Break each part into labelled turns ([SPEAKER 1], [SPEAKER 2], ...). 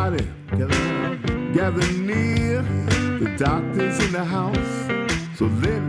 [SPEAKER 1] everybody, gather, near. The doctor's in the house, so lend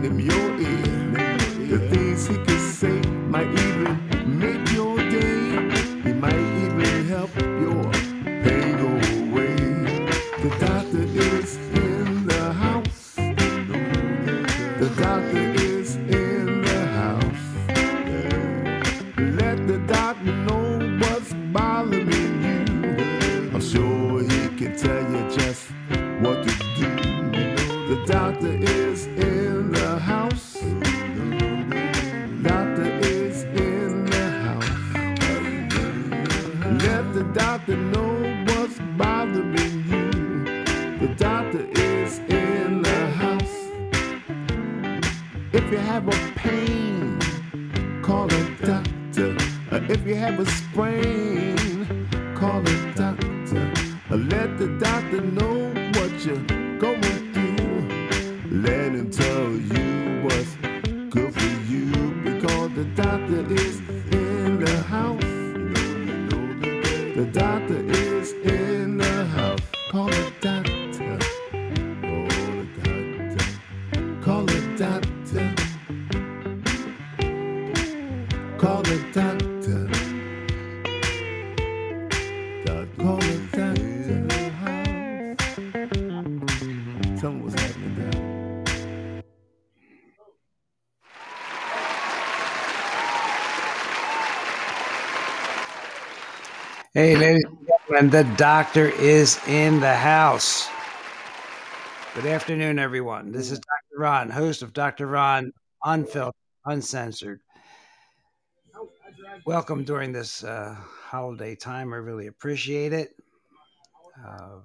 [SPEAKER 1] If you have a pain, call a doctor. Uh, If you have a sprain, call a doctor. Uh, Let the doctor know what you're going through. Let him tell you what's good for you because the doctor is in the house. The doctor is in
[SPEAKER 2] Hey, ladies and gentlemen, the doctor is in the house. Good afternoon, everyone. This is Dr. Ron, host of Dr. Ron Unfiltered, Uncensored. Welcome during this uh, holiday time. I really appreciate it. Uh,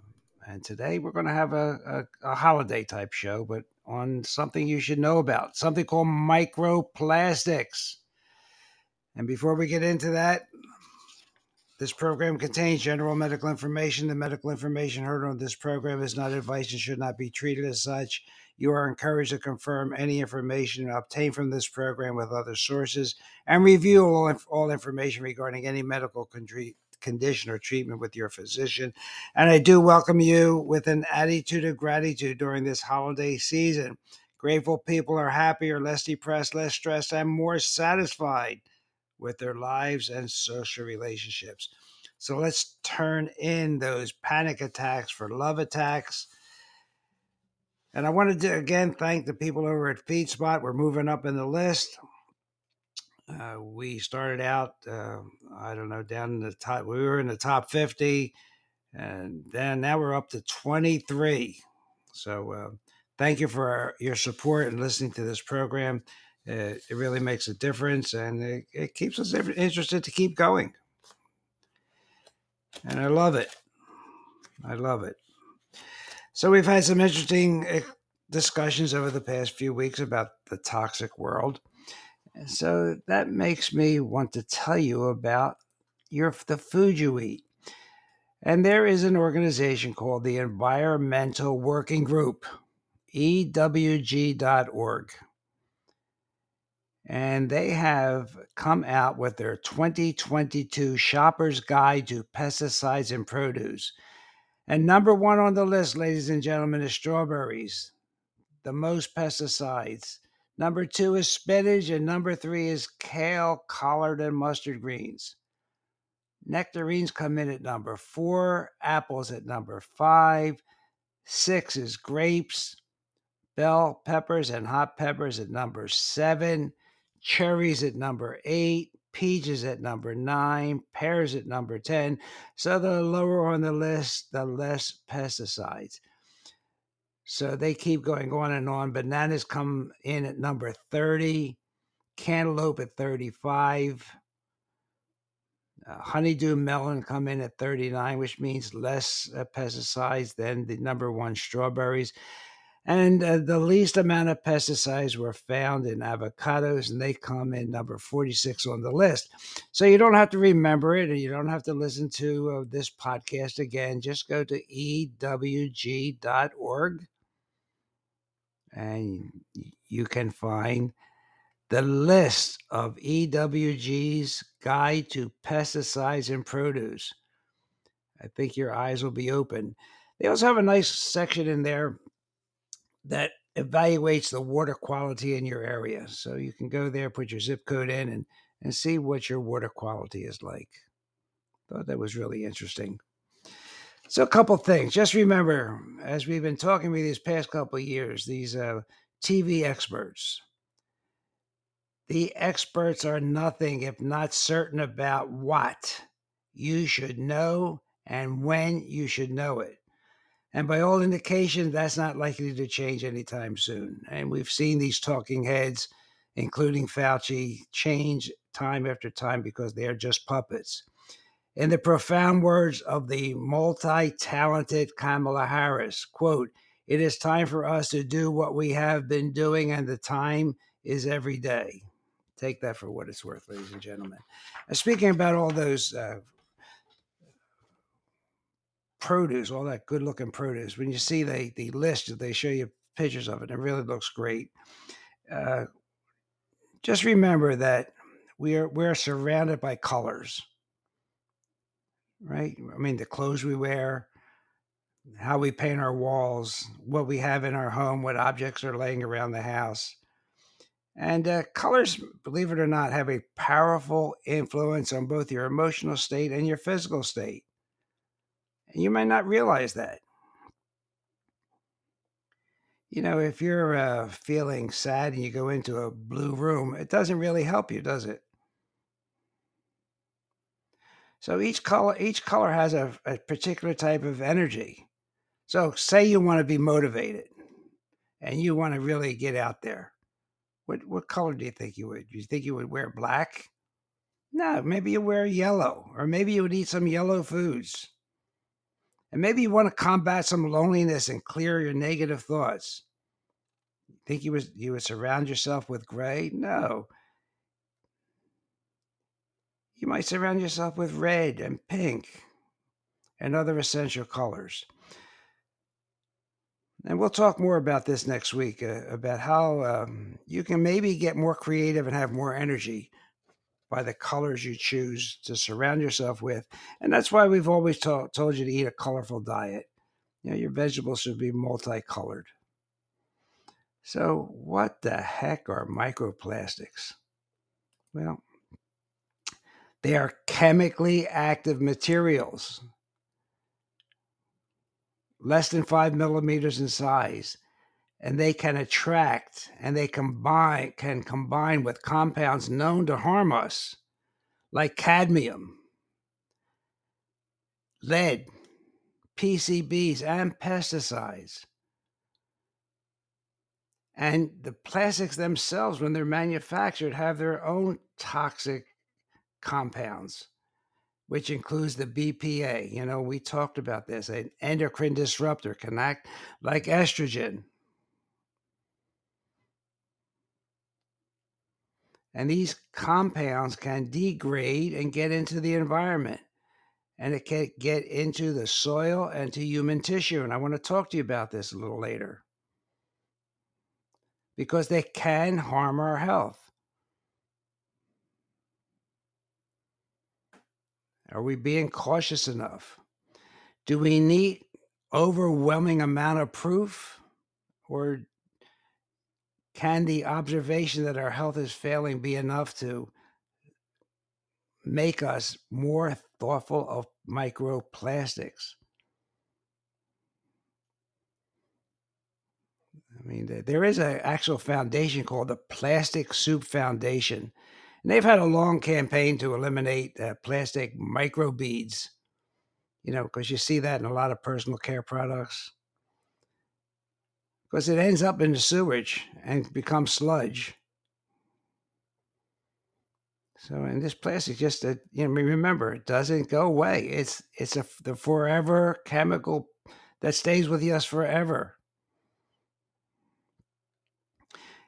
[SPEAKER 2] and today we're going to have a, a, a holiday type show, but on something you should know about something called microplastics. And before we get into that, this program contains general medical information. The medical information heard on this program is not advice and should not be treated as such. You are encouraged to confirm any information obtained from this program with other sources and review all, all information regarding any medical con- condition or treatment with your physician. And I do welcome you with an attitude of gratitude during this holiday season. Grateful people are happier, less depressed, less stressed, and more satisfied with their lives and social relationships. So let's turn in those panic attacks for love attacks. And I wanted to again thank the people over at FeedSpot. We're moving up in the list. Uh, we started out, uh, I don't know, down in the top. We were in the top 50, and then now we're up to 23. So uh, thank you for your support and listening to this program. Uh, it really makes a difference, and it, it keeps us interested to keep going. And I love it. I love it. So we've had some interesting eh, discussions over the past few weeks about the toxic world. And so that makes me want to tell you about your the food you eat. And there is an organization called the Environmental Working Group, EWG.org. And they have come out with their 2022 Shopper's Guide to Pesticides and Produce. And number one on the list, ladies and gentlemen, is strawberries, the most pesticides. Number two is spinach, and number three is kale, collard, and mustard greens. Nectarines come in at number four, apples at number five, six is grapes, bell peppers and hot peppers at number seven, cherries at number eight, peaches at number nine, pears at number 10. So the lower on the list, the less pesticides. So they keep going on and on. Bananas come in at number 30, cantaloupe at 35. Uh, honeydew melon come in at 39, which means less uh, pesticides than the number one strawberries. And uh, the least amount of pesticides were found in avocados, and they come in number 46 on the list. So you don't have to remember it, and you don't have to listen to uh, this podcast again. Just go to ewg.org, and you can find the list of EWG's Guide to Pesticides and Produce. I think your eyes will be open. They also have a nice section in there that evaluates the water quality in your area. So you can go there, put your zip code in, and, and see what your water quality is like. Thought that was really interesting. So, a couple things. Just remember, as we've been talking with these past couple years, these uh, TV experts, the experts are nothing if not certain about what you should know and when you should know it. And by all indications, that's not likely to change anytime soon. And we've seen these talking heads, including Fauci, change time after time because they are just puppets. In the profound words of the multi talented Kamala Harris, quote, it is time for us to do what we have been doing, and the time is every day. Take that for what it's worth, ladies and gentlemen. And speaking about all those uh, produce, all that good looking produce. When you see the the list, they show you pictures of it. It really looks great. Uh, just remember that we are we're surrounded by colors, right? I mean, the clothes we wear, how we paint our walls, what we have in our home, what objects are laying around the house. And uh, colors, believe it or not, have a powerful influence on both your emotional state and your physical state. You might not realize that. You know, if you're uh, feeling sad and you go into a blue room, it doesn't really help you, does it? So each color, each color has a, a particular type of energy. So, say you want to be motivated, and you want to really get out there. What what color do you think you would? Do you think you would wear black? No, maybe you wear yellow, or maybe you would eat some yellow foods. And maybe you want to combat some loneliness and clear your negative thoughts. Think you would you would surround yourself with gray? No. You might surround yourself with red and pink and other essential colors. And we'll talk more about this next week uh, about how um, you can maybe get more creative and have more energy by the colors you choose to surround yourself with. And that's why we've always to- told you to eat a colorful diet. You know, your vegetables should be multicolored. So, what the heck are microplastics? Well, they are chemically active materials, less than five millimeters in size and they can attract and they combine can combine with compounds known to harm us like cadmium lead pcbs and pesticides. And the plastics themselves when they're manufactured have their own toxic compounds which includes the bpa you know we talked about this. An endocrine disruptor can act like estrogen And these compounds can degrade and get into the environment. And it can get into the soil and to human tissue. And I want to talk to you about this a little later. Because they can harm our health. Are we being cautious enough? Do we need overwhelming amount of proof or can the observation that our health is failing be enough to make us more thoughtful of microplastics? I mean, there is an actual foundation called the Plastic Soup Foundation, and they've had a long campaign to eliminate uh, plastic microbeads. You know, because you see that in a lot of personal care products because it ends up in the sewage and becomes sludge. So, and this plastic just, uh, you know, remember, it doesn't go away. It's it's a the forever chemical that stays with us forever.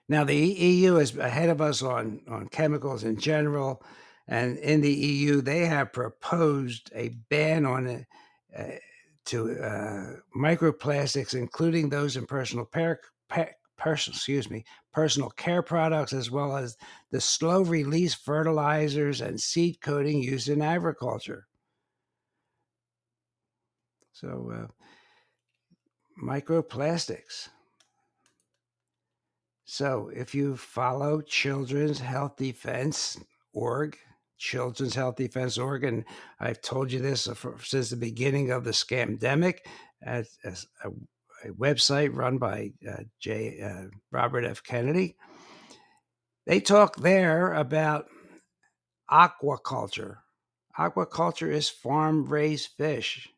[SPEAKER 2] Now, the EU is ahead of us on on chemicals in general, and in the EU, they have proposed a ban on it. Uh, to uh, microplastics, including those in personal par- pa- personal, excuse me, personal care products, as well as the slow release fertilizers and seed coating used in agriculture. So, uh, microplastics. So, if you follow Children's Health Defense org, Children's Health Defense org, and I've told you this since the beginning of the scamdemic, as, as a, a, website run by uh, J. Uh, Robert F. Kennedy. They talk there about aquaculture. Aquaculture is farm raised fish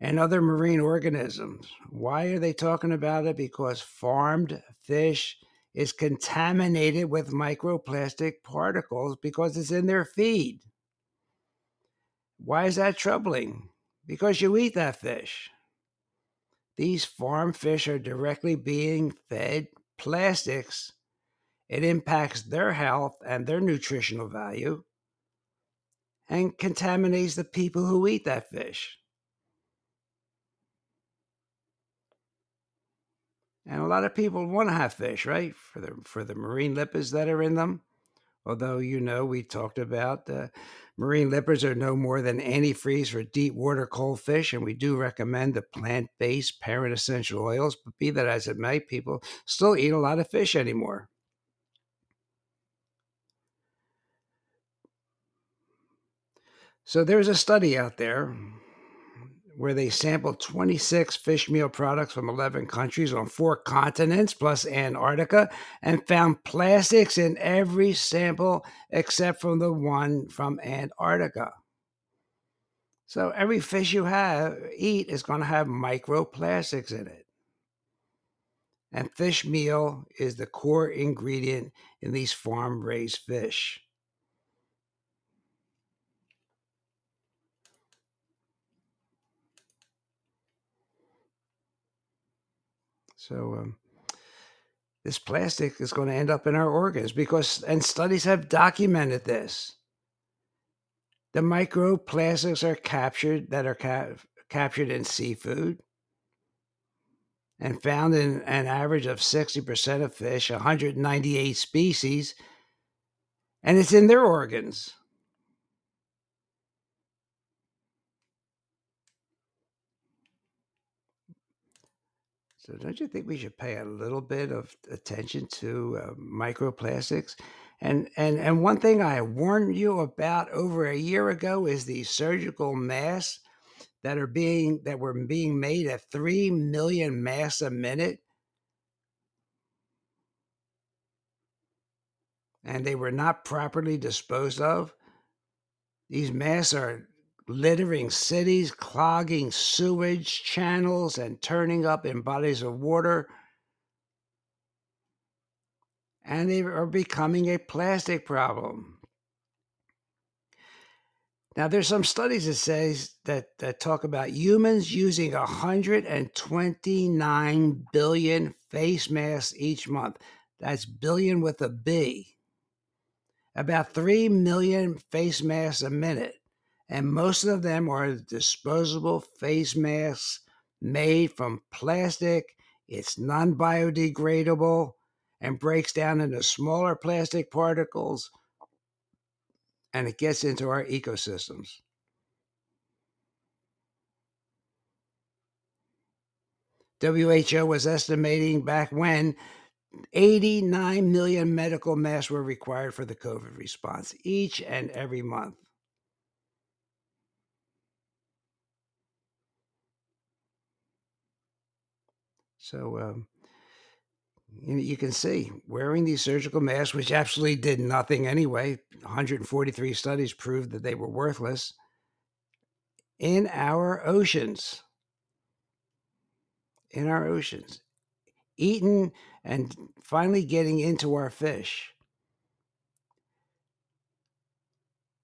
[SPEAKER 2] and other marine organisms. Why are they talking about it? Because farmed fish is contaminated with microplastic particles because it's in their feed. Why is that troubling? Because you eat that fish. These farm fish are directly being fed plastics. It impacts their health and their nutritional value and contaminates the people who eat that fish. And a lot of people want to have fish, right? For the for the marine lipids that are in them. Although you know we talked about the marine lipids are no more than antifreeze for deep water cold fish, and we do recommend the plant-based parent essential oils. But be that as it may, people still eat a lot of fish anymore. So there's a study out there where they sampled 26 fish meal products from 11 countries on four continents plus Antarctica and found plastics in every sample except from the one from Antarctica. So every fish you have eat is going to have microplastics in it. And fish meal is the core ingredient in these farm raised fish. So um, this plastic is going to end up in our organs because, and studies have documented this. The microplastics are captured that are ca- captured in seafood and found in an average of 60% of fish, 198 species, and it's in their organs. So, don't you think we should pay a little bit of attention to uh, microplastics? And and and one thing I warned you about over a year ago is the surgical masks that are being that were being made at three million masks a minute, and they were not properly disposed of. These masks are littering cities, clogging sewage channels, and turning up in bodies of water. And they are becoming a plastic problem. Now, there's some studies that says that, that talk about humans using 129 billion face masks each month. That's billion with a B. About 3 million face masks a minute and most of them are disposable face masks made from plastic. It's non biodegradable and breaks down into smaller plastic particles and it gets into our ecosystems. WHO was estimating back when 89 million medical masks were required for the COVID response each and every month. So um, you, you can see wearing these surgical masks, which absolutely did nothing anyway. 143 studies proved that they were worthless in our oceans. In our oceans, eaten and finally getting into our fish.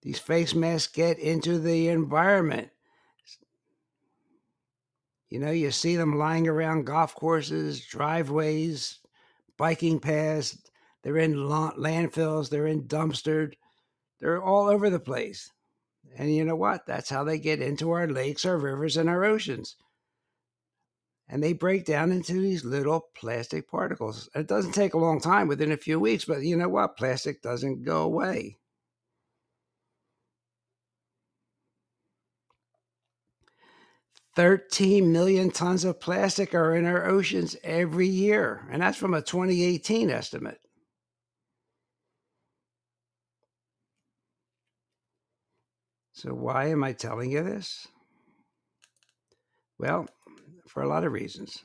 [SPEAKER 2] These face masks get into the environment. You know, you see them lying around golf courses, driveways, biking paths. They're in landfills, they're in dumpsters, they're all over the place. And you know what? That's how they get into our lakes, our rivers, and our oceans. and they break down into these little plastic particles. It doesn't take a long time, within a few weeks, but you know what? Plastic doesn't go away. Thirteen million tons of plastic are in our oceans every year, and that's from a 2018 estimate. So, why am I telling you this? Well, for a lot of reasons.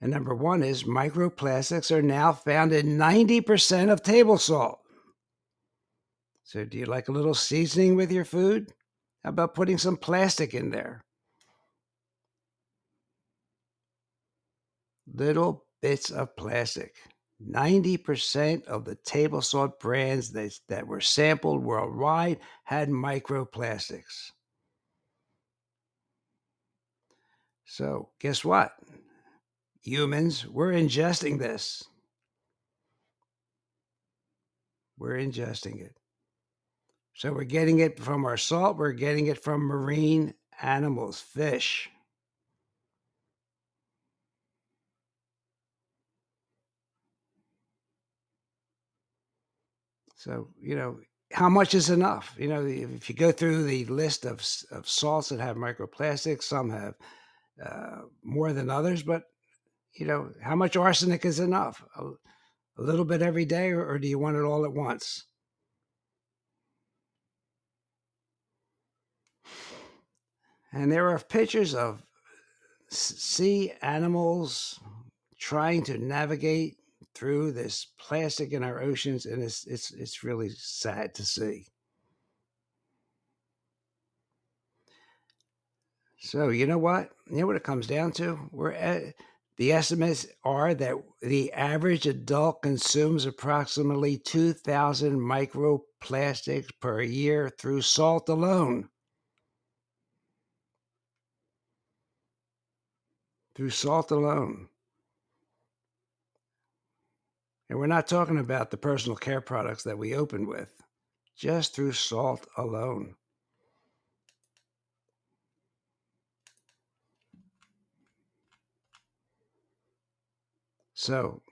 [SPEAKER 2] And number one is microplastics are now found in 90% of table salt. So, do you like a little seasoning with your food? About putting some plastic in there? Little bits of plastic. 90% of the table salt brands that, that were sampled worldwide had microplastics. So, guess what? Humans, we're ingesting this. We're ingesting it. So, we're getting it from our salt, we're getting it from marine animals, fish. So, you know, how much is enough? You know, if you go through the list of, of salts that have microplastics, some have uh, more than others, but you know, how much arsenic is enough? A, a little bit every day, or, or do you want it all at once? And there are pictures of sea animals trying to navigate through this plastic in our oceans, and it's it's it's really sad to see. So you know what? You know what it comes down to? We're at, the estimates are that the average adult consumes approximately 2,000 microplastics per year through salt alone. Through salt alone. And we're not talking about the personal care products that we opened with, just through salt alone. So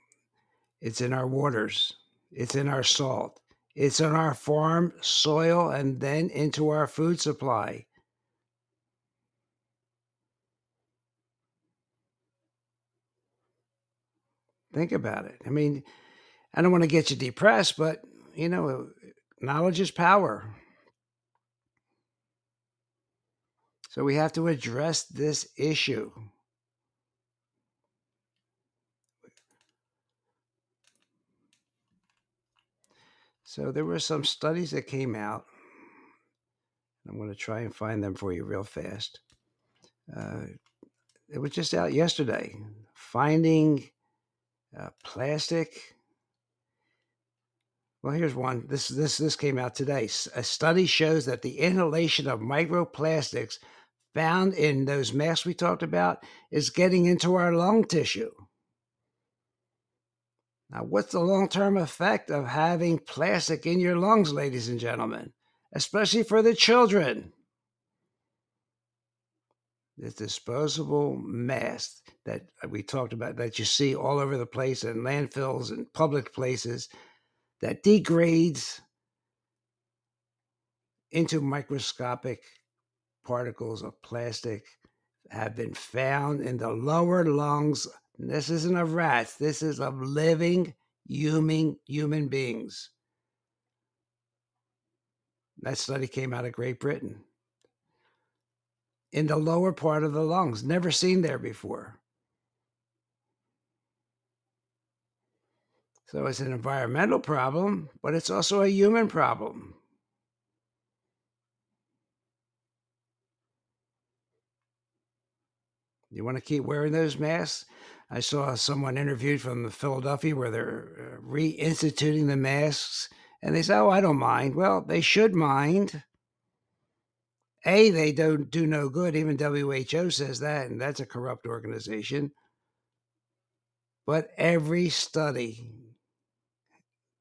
[SPEAKER 2] it's in our waters, it's in our salt, it's in our farm soil, and then into our food supply. Think about it. I mean, I don't want to get you depressed, but you know, knowledge is power. So we have to address this issue. So there were some studies that came out. I'm going to try and find them for you real fast. Uh, it was just out yesterday. Finding uh, plastic. Well, here's one. This this this came out today. A study shows that the inhalation of microplastics found in those masks we talked about is getting into our lung tissue. Now, what's the long term effect of having plastic in your lungs, ladies and gentlemen, especially for the children? This disposable mask that we talked about that you see all over the place in landfills and public places that degrades into microscopic particles of plastic have been found in the lower lungs this isn't of rats. This is of living human human beings. That study came out of Great Britain. In the lower part of the lungs, never seen there before. So it's an environmental problem, but it's also a human problem. You want to keep wearing those masks? I saw someone interviewed from Philadelphia where they're uh, reinstituting the masks, and they say, "Oh, I don't mind." Well, they should mind. A, they don't do no good. Even WHO says that, and that's a corrupt organization. But every study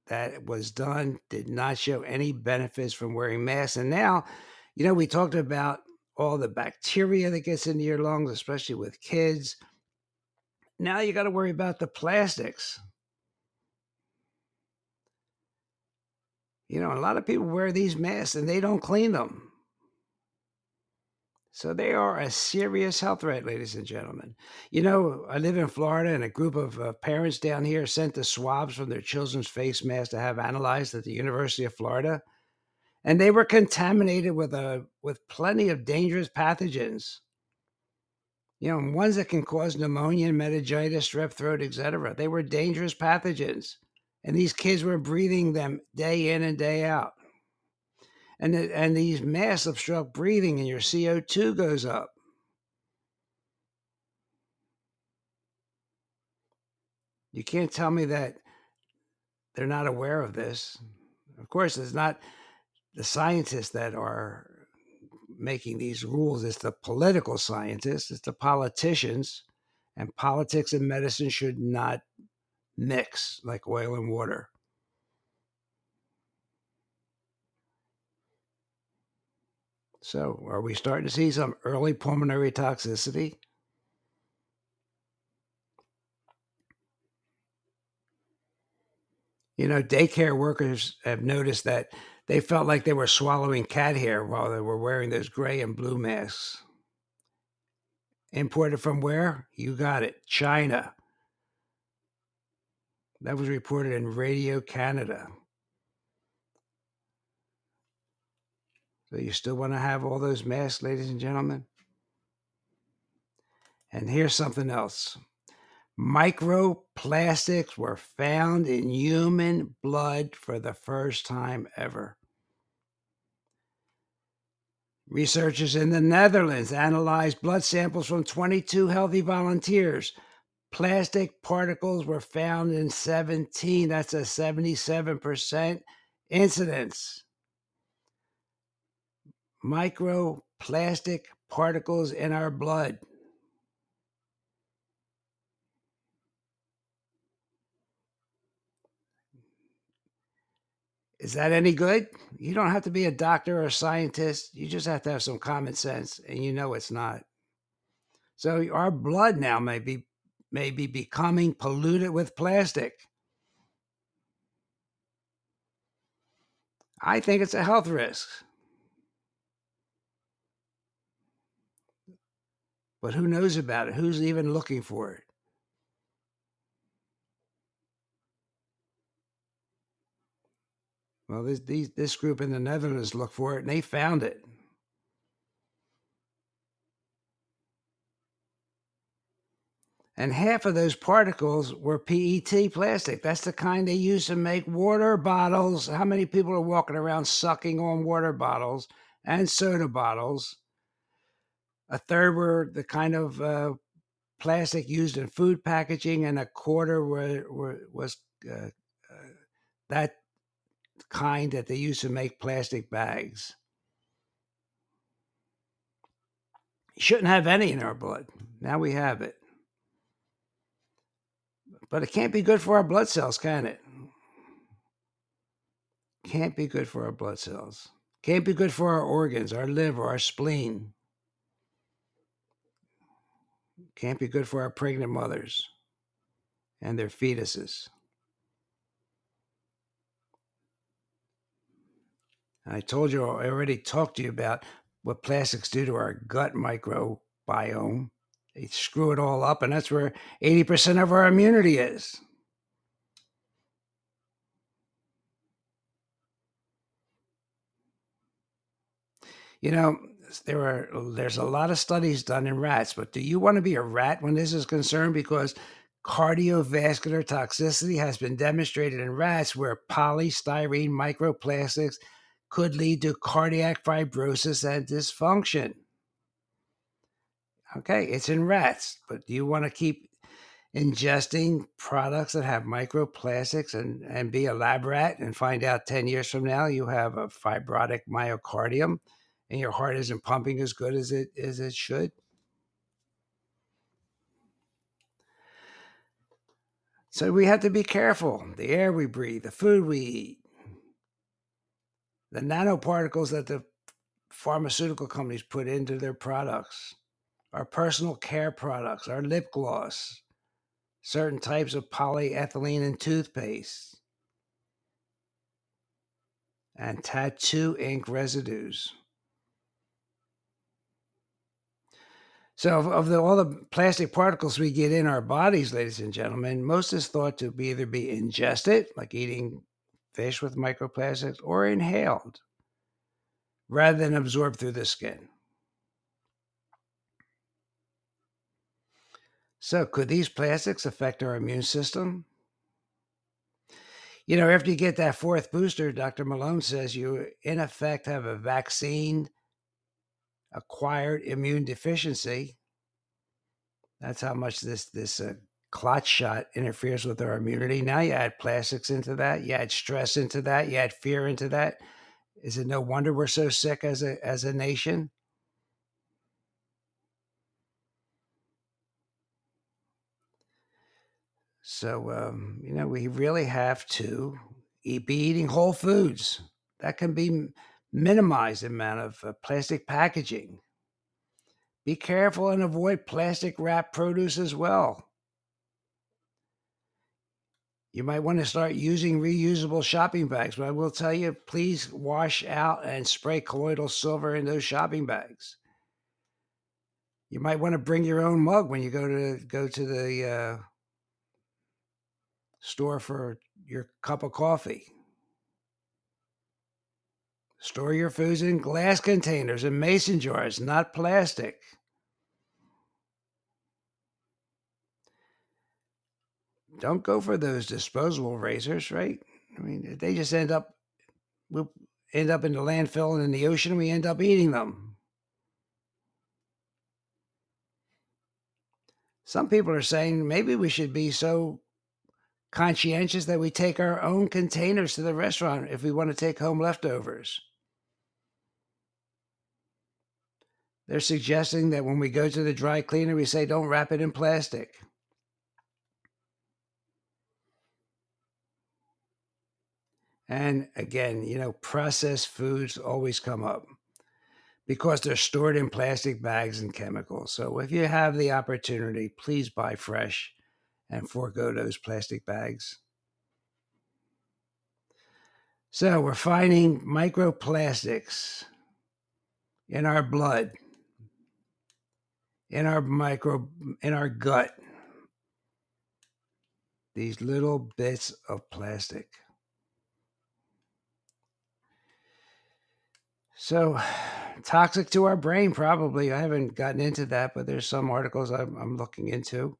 [SPEAKER 2] that was done did not show any benefits from wearing masks. And now, you know, we talked about all the bacteria that gets into your lungs, especially with kids. Now you got to worry about the plastics. You know, a lot of people wear these masks and they don't clean them. So they are a serious health threat, ladies and gentlemen. You know, I live in Florida, and a group of uh, parents down here sent the swabs from their children's face masks to have analyzed at the University of Florida, and they were contaminated with a uh, with plenty of dangerous pathogens. You know, ones that can cause pneumonia, meningitis, strep throat, etc. They were dangerous pathogens, and these kids were breathing them day in and day out and and these masks obstruct breathing, and your CO two goes up. You can't tell me that they're not aware of this. Of course, it's not the scientists that are making these rules, it's the political scientists, it's the politicians, and politics and medicine should not mix like oil and water. So, are we starting to see some early pulmonary toxicity? You know, daycare workers have noticed that they felt like they were swallowing cat hair while they were wearing those gray and blue masks. Imported from where? You got it, China. That was reported in Radio Canada. So you still want to have all those masks, ladies and gentlemen? And here's something else. Microplastics were found in human blood for the first time ever. Researchers in the Netherlands analyzed blood samples from 22 healthy volunteers. Plastic particles were found in 17. That's a 77% incidence microplastic particles in our blood. Is that any good? You don't have to be a doctor or a scientist. You just have to have some common sense, and you know it's not. So our blood now may be may be becoming polluted with plastic. I think it's a health risk. But who knows about it? Who's even looking for it? Well, this these, this group in the Netherlands looked for it and they found it. And half of those particles were PET plastic. That's the kind they use to make water bottles. How many people are walking around sucking on water bottles and soda bottles? A third were the kind of uh, plastic used in food packaging, and a quarter were, were was uh, uh, that kind that they used to make plastic bags. You shouldn't have any in our blood. Now we have it. But it can't be good for our blood cells, can it? Can't be good for our blood cells. Can't be good for our organs, our liver, our spleen. Can't be good for our pregnant mothers and their fetuses. I told you, I already talked to you about what plastics do to our gut microbiome. They screw it all up, and that's where 80% of our immunity is. You know, there are there's a lot of studies done in rats, but do you want to be a rat when this is concerned? Because cardiovascular toxicity has been demonstrated in rats where polystyrene microplastics could lead to cardiac fibrosis and dysfunction. Okay, it's in rats, but do you want to keep ingesting products that have microplastics and, and be a lab rat and find out 10 years from now you have a fibrotic myocardium? And your heart isn't pumping as good as it as it should. So we have to be careful. The air we breathe, the food we eat, the nanoparticles that the pharmaceutical companies put into their products, our personal care products, our lip gloss, certain types of polyethylene in toothpaste, and tattoo ink residues. So, of, of the, all the plastic particles we get in our bodies, ladies and gentlemen, most is thought to be either be ingested, like eating fish with microplastics, or inhaled, rather than absorbed through the skin. So, could these plastics affect our immune system? You know, after you get that fourth booster, Dr. Malone says you, in effect, have a vaccine acquired immune deficiency. That's how much this this uh, clot shot interferes with our immunity. Now you add plastics into that, you add stress into that, you add fear into that. Is it no wonder we're so sick as a as a nation? So um, you know we really have to eat, be eating whole foods. That can be minimize the amount of uh, plastic packaging. Be careful and avoid plastic wrapped produce as well. You might want to start using reusable shopping bags, but I will tell you please wash out and spray colloidal silver in those shopping bags. You might want to bring your own mug when you go to go to the uh, store for your cup of coffee. Store your foods in glass containers and mason jars, not plastic. Don't go for those disposable razors, right? I mean, they just end up we'll end up in the landfill and in the ocean. And we end up eating them. Some people are saying maybe we should be so conscientious that we take our own containers to the restaurant if we want to take home leftovers. They're suggesting that when we go to the dry cleaner, we say, don't wrap it in plastic. And again, you know, processed foods always come up because they're stored in plastic bags and chemicals. So if you have the opportunity, please buy fresh and forego those plastic bags. So we're finding microplastics in our blood in our micro in our gut these little bits of plastic. So toxic to our brain probably. I haven't gotten into that but there's some articles i'm, I'm looking into.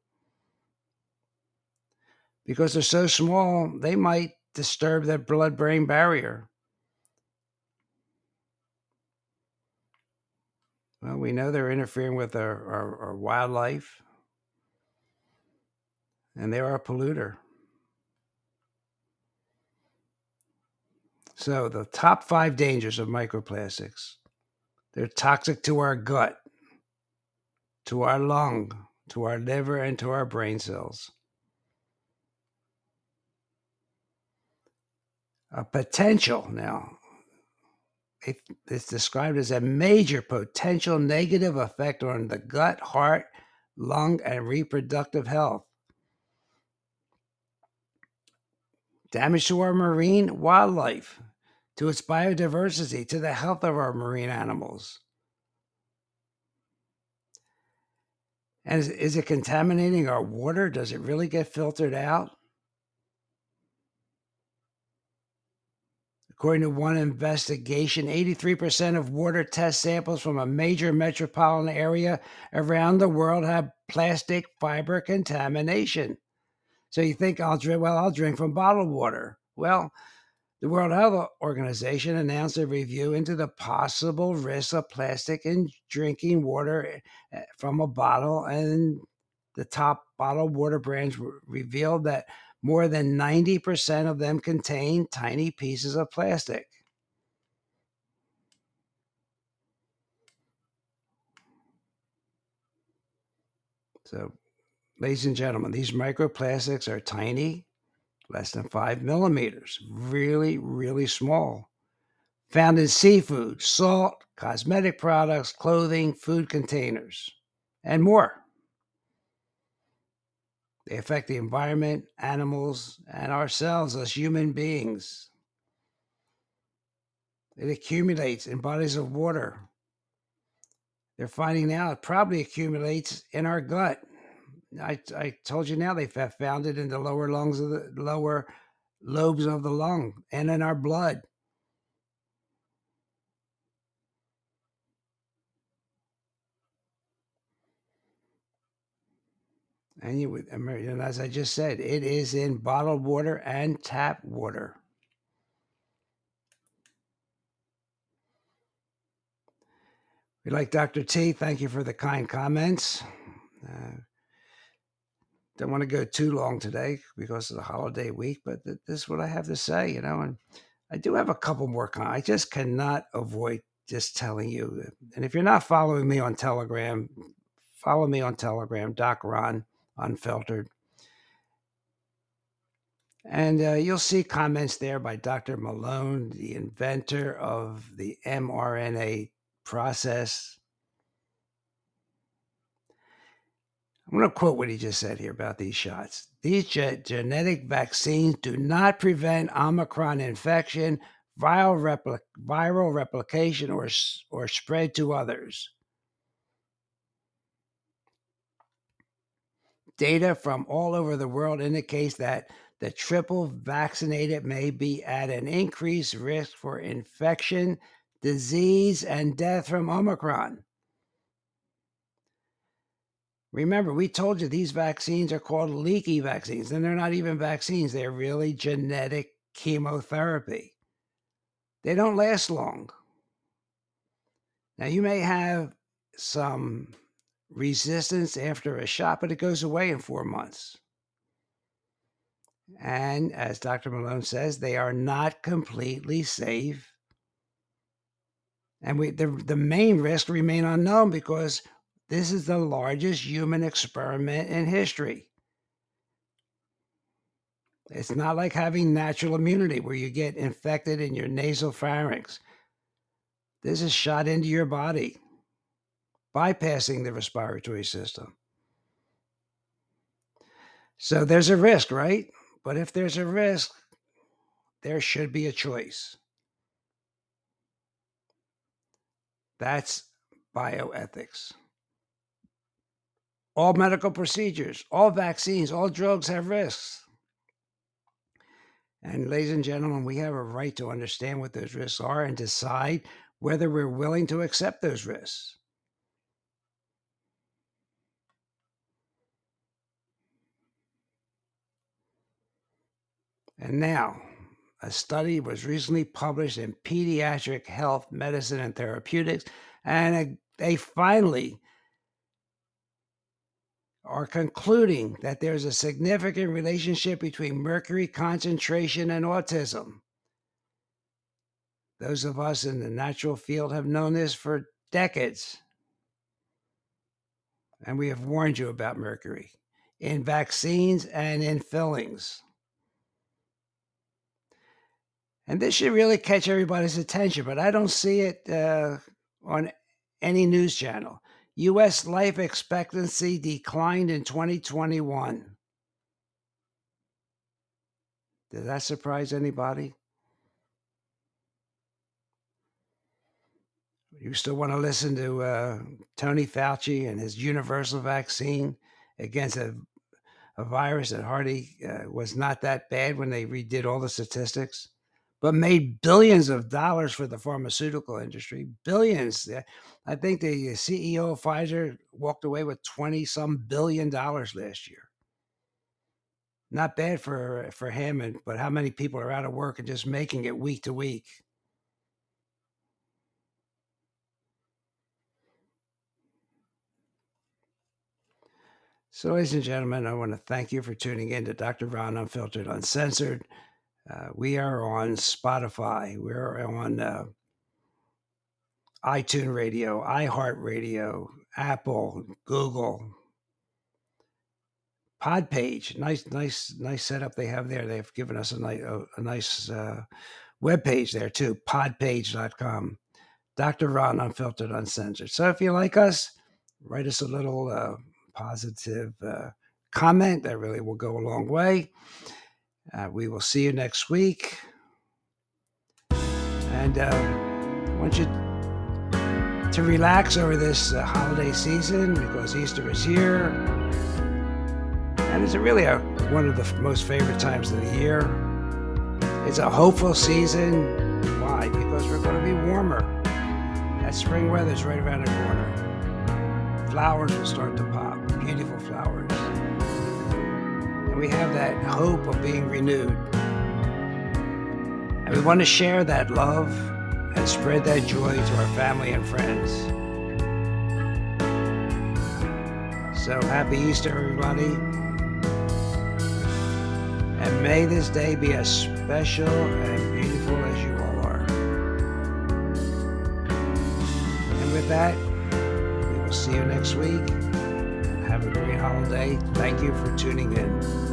[SPEAKER 2] Because they're so small they might disturb that blood brain barrier Well, we know they're interfering with our, our, our wildlife, and they are a polluter. So, the top five dangers of microplastics they're toxic to our gut, to our lung, to our liver, and to our brain cells. A potential now, it's described as a major potential negative effect on the gut, heart, lung, and reproductive health. Damage to our marine wildlife, to its biodiversity, to the health of our marine animals. And is, is it contaminating our water? Does it really get filtered out? According to one investigation, 83% of water test samples from a major metropolitan area around the world have plastic fiber contamination. So you think I'll drink, well, I'll drink from bottled water. Well, the World Health Organization announced a review into the possible risks of plastic in drinking water eh, from a bottle, and the top bottled water brands revealed that more than 90% of them contain tiny pieces of plastic. So, ladies and gentlemen, these microplastics are tiny, less than five millimeters, really, really small. Found in seafood, salt, cosmetic products, clothing, food containers, and more. They affect the environment, animals, and ourselves as human beings. It accumulates in bodies of water. They're finding now it probably accumulates in our gut. I, I told you now they found it in the lower lungs of the lower lobes of the lung and in our blood. And you, and as I just said, it is in bottled water and tap water. We like Dr. T. Thank you for the kind comments. Uh, don't want to go too long today because of the holiday week, but th- this is what I have to say, you know. And I do have a couple more. I just cannot avoid just telling you. And if you're not following me on Telegram, follow me on Telegram, Doc Ron Unfiltered. And uh, you'll see comments there by Dr. Malone, the inventor of the mRNA process. I'm going to quote what he just said here about these shots. These ge- genetic vaccines do not prevent Omicron infection, viral, repli- viral replication, or, or spread to others. Data from all over the world indicates that the triple vaccinated may be at an increased risk for infection, disease, and death from Omicron. Remember, we told you these vaccines are called leaky vaccines, and they're not even vaccines, they're really genetic chemotherapy. They don't last long. Now, you may have some resistance after a shot, but it goes away in four months. And as Dr. Malone says, they are not completely safe. And we the, the main risks remain unknown because this is the largest human experiment in history. It's not like having natural immunity where you get infected in your nasal pharynx. This is shot into your body bypassing the respiratory system. So there's a risk, right? But if there's a risk, there should be a choice. That's bioethics. All medical procedures, all vaccines, all drugs have risks. And, ladies and gentlemen, we have a right to understand what those risks are and decide whether we're willing to accept those risks. And now, a study was recently published in Pediatric Health, Medicine, and Therapeutics, and they finally are concluding that there's a significant relationship between mercury concentration and autism. Those of us in the natural field have known this for decades. And we have warned you about mercury in vaccines and in fillings. And this should really catch everybody's attention, but I don't see it uh, on any news channel. U.S. life expectancy declined in 2021. Did that surprise anybody? You still want to listen to uh, Tony Fauci and his universal vaccine against a, a virus that hardly uh, was not that bad when they redid all the statistics? But made billions of dollars for the pharmaceutical industry. Billions. I think the uh, CEO of Pfizer walked away with 20 some billion dollars last year. Not bad for for him, and but how many people are out of work and just making it week to week? So, ladies and gentlemen, I want to thank you for tuning in to Dr. Ron Unfiltered Uncensored. Uh, we are on Spotify. We're on uh, iTunes Radio, iHeartRadio, Apple, Google, Podpage. Nice, nice, nice setup they have there. They've given us a, nice, a, a nice uh, web page there too. Podpage.com. Dr. Ron, Unfiltered, Uncensored. So if you like us, write us a little uh, positive uh, comment. That really will go a long way. Uh, we will see you next week. And uh, I want you to relax over this uh, holiday season because Easter is here. And it's really a, one of the most favorite times of the year. It's a hopeful season. Why? Because we're going to be warmer. That spring weather's right around the corner. Flowers will start to pop, beautiful flowers. We have that hope of being renewed. And we want to share that love and spread that joy to our family and friends. So happy Easter, everybody. And may this day be as special and beautiful as you all are. And with that, we will see you next week. Have a great holiday. Thank you for tuning in.